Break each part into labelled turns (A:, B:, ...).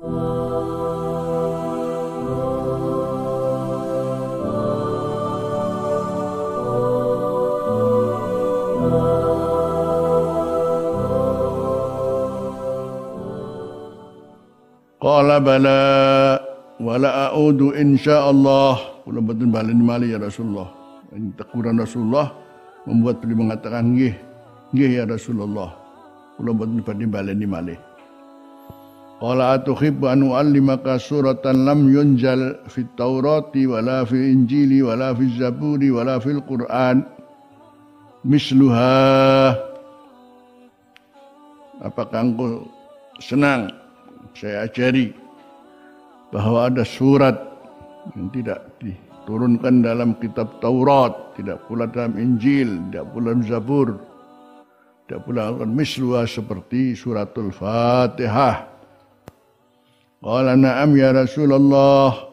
A: Qala bala wala a'udu insyaallah. Kula mboten balen mali ya Rasulullah. Teguran Rasulullah membuat beliau mengatakan nggih, nggih ya Rasulullah. Kula mboten badhe baleni malih. Qala atuhibbu an u'allimaka suratan lam yunjal fit Taurati wala fi Injili wala fi Zaburi wala fil Qur'an misluha Apakah engkau senang saya ajari bahwa ada surat yang tidak diturunkan dalam kitab Taurat, tidak pula dalam Injil, tidak pula dalam Zabur, tidak pula dalam misluah seperti suratul Fatihah. Qala na'am ya Rasulullah.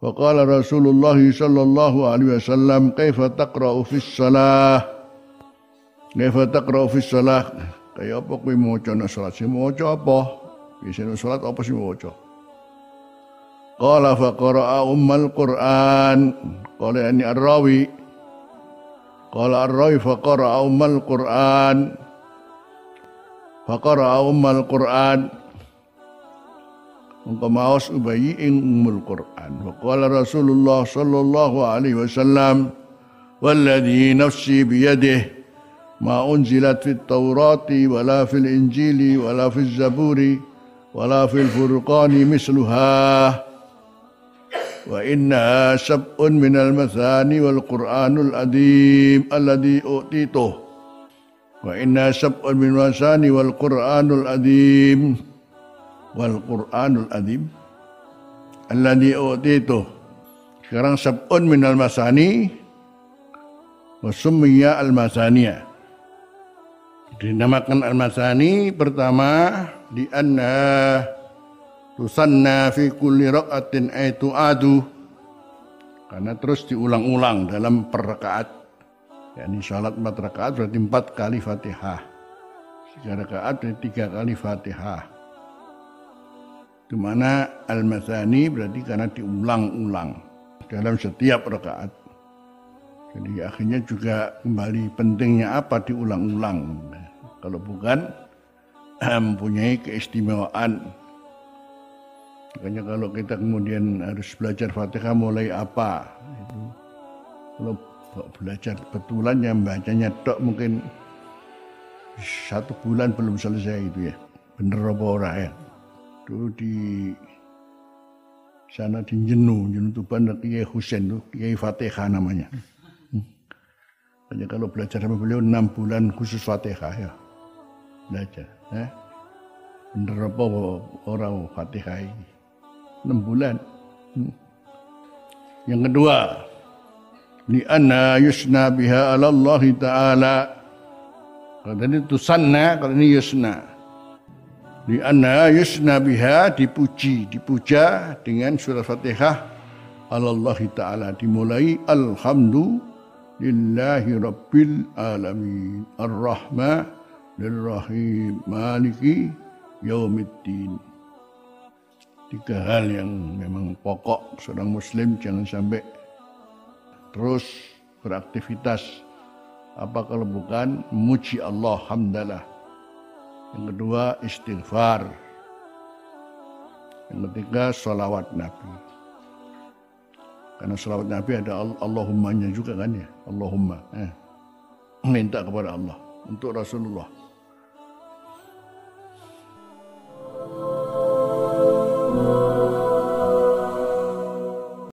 A: Wa Rasulullah sallallahu alaihi wasallam kaifa taqra'u fis salah? Kaifa taqra'u fis salah? Kayak apa kowe maca nang salat? Maca apa? Biasanya sholat apa sih waca? Qala fa ummal Qur'an. Qala ini ar-rawi. Qala ar-rawi fa qara'a ummal Qur'an. Fa qara'a ummal Qur'an. Mengko maos ubayi ing ummul Qur'an. Wa qala Rasulullah sallallahu alaihi wasallam والذي نفسي بيده ما أنزلت في التوراة ولا في الإنجيل ولا في الزبور ولا في الفرقان مثلها وإنها سبع من المثاني والقرآن الأديم الذي أؤتيته وإنها سبع من المثاني والقرآن الأديم wal Qur'anul Adim. Alladhi utitu. Sekarang sab'un minal masani. Wa summiya al masaniya. Dinamakan al masani pertama di anna tusanna fi kulli raqatin aitu adu karena terus diulang-ulang dalam per rakaat. Yakni salat empat rakaat berarti empat kali Fatihah. Tiga rakaat berarti tiga kali Fatihah di mana al-mathani berarti karena diulang-ulang dalam setiap rakaat jadi akhirnya juga kembali pentingnya apa diulang-ulang kalau bukan mempunyai keistimewaan. Makanya kalau kita kemudian harus belajar Fatihah mulai apa? Itu kalau belajar betulan yang bacanya tok mungkin satu bulan belum selesai itu ya. Bener apa ora ya? Dulu di sana di Jenu, Jenu Tuban Kiai Husain tuh, Kiai Fatihah namanya. Hanya kalau belajar sama beliau enam bulan khusus Fatihah ya. Belajar. Eh? Bener apa orang Fatihah ini? 6 bulan. Hmm. Yang kedua, li'anna yusna biha ala Allah Ta'ala. Kalau tadi tusanna, kalau ini yusna. Li'anna yusna biha dipuji, dipuja dengan surah Fatihah Allah Ta'ala. Dimulai Alhamdulillahi Rabbil Alamin. Ar-Rahman Rahim Maliki Yaumiddin tiga hal yang memang pokok seorang muslim jangan sampai terus beraktivitas apa kalau bukan muji Allah hamdalah yang kedua istighfar. Yang ketiga salawat Nabi. Karena salawat Nabi ada Allahumma nya juga kan ya? Allahumma eh. minta kepada Allah. Untuk Rasulullah